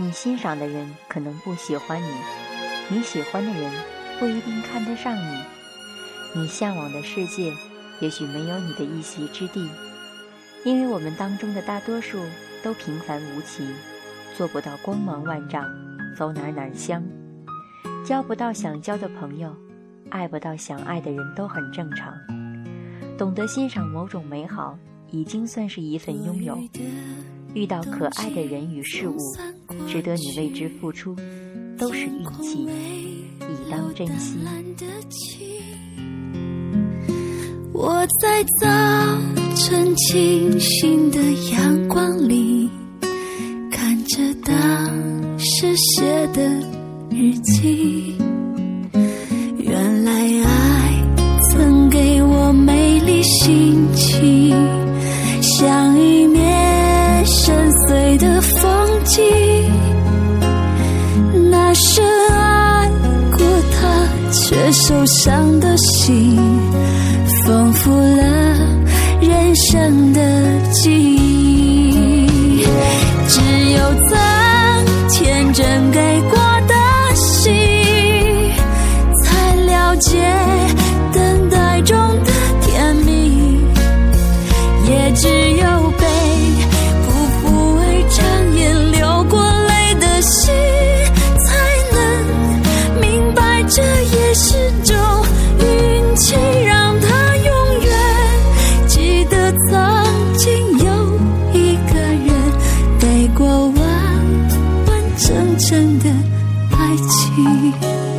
你欣赏的人可能不喜欢你，你喜欢的人不一定看得上你，你向往的世界也许没有你的一席之地，因为我们当中的大多数都平凡无奇，做不到光芒万丈，走哪儿哪儿香，交不到想交的朋友，爱不到想爱的人都很正常。懂得欣赏某种美好，已经算是一份拥有。遇到可爱的人与事物，值得你为之付出，都是运气，以当珍惜。我在早晨清新的阳光里，看着当时写的日记。原来爱曾给我美丽心受伤的心丰富了人生的记忆。只有曾天真给过的爱情。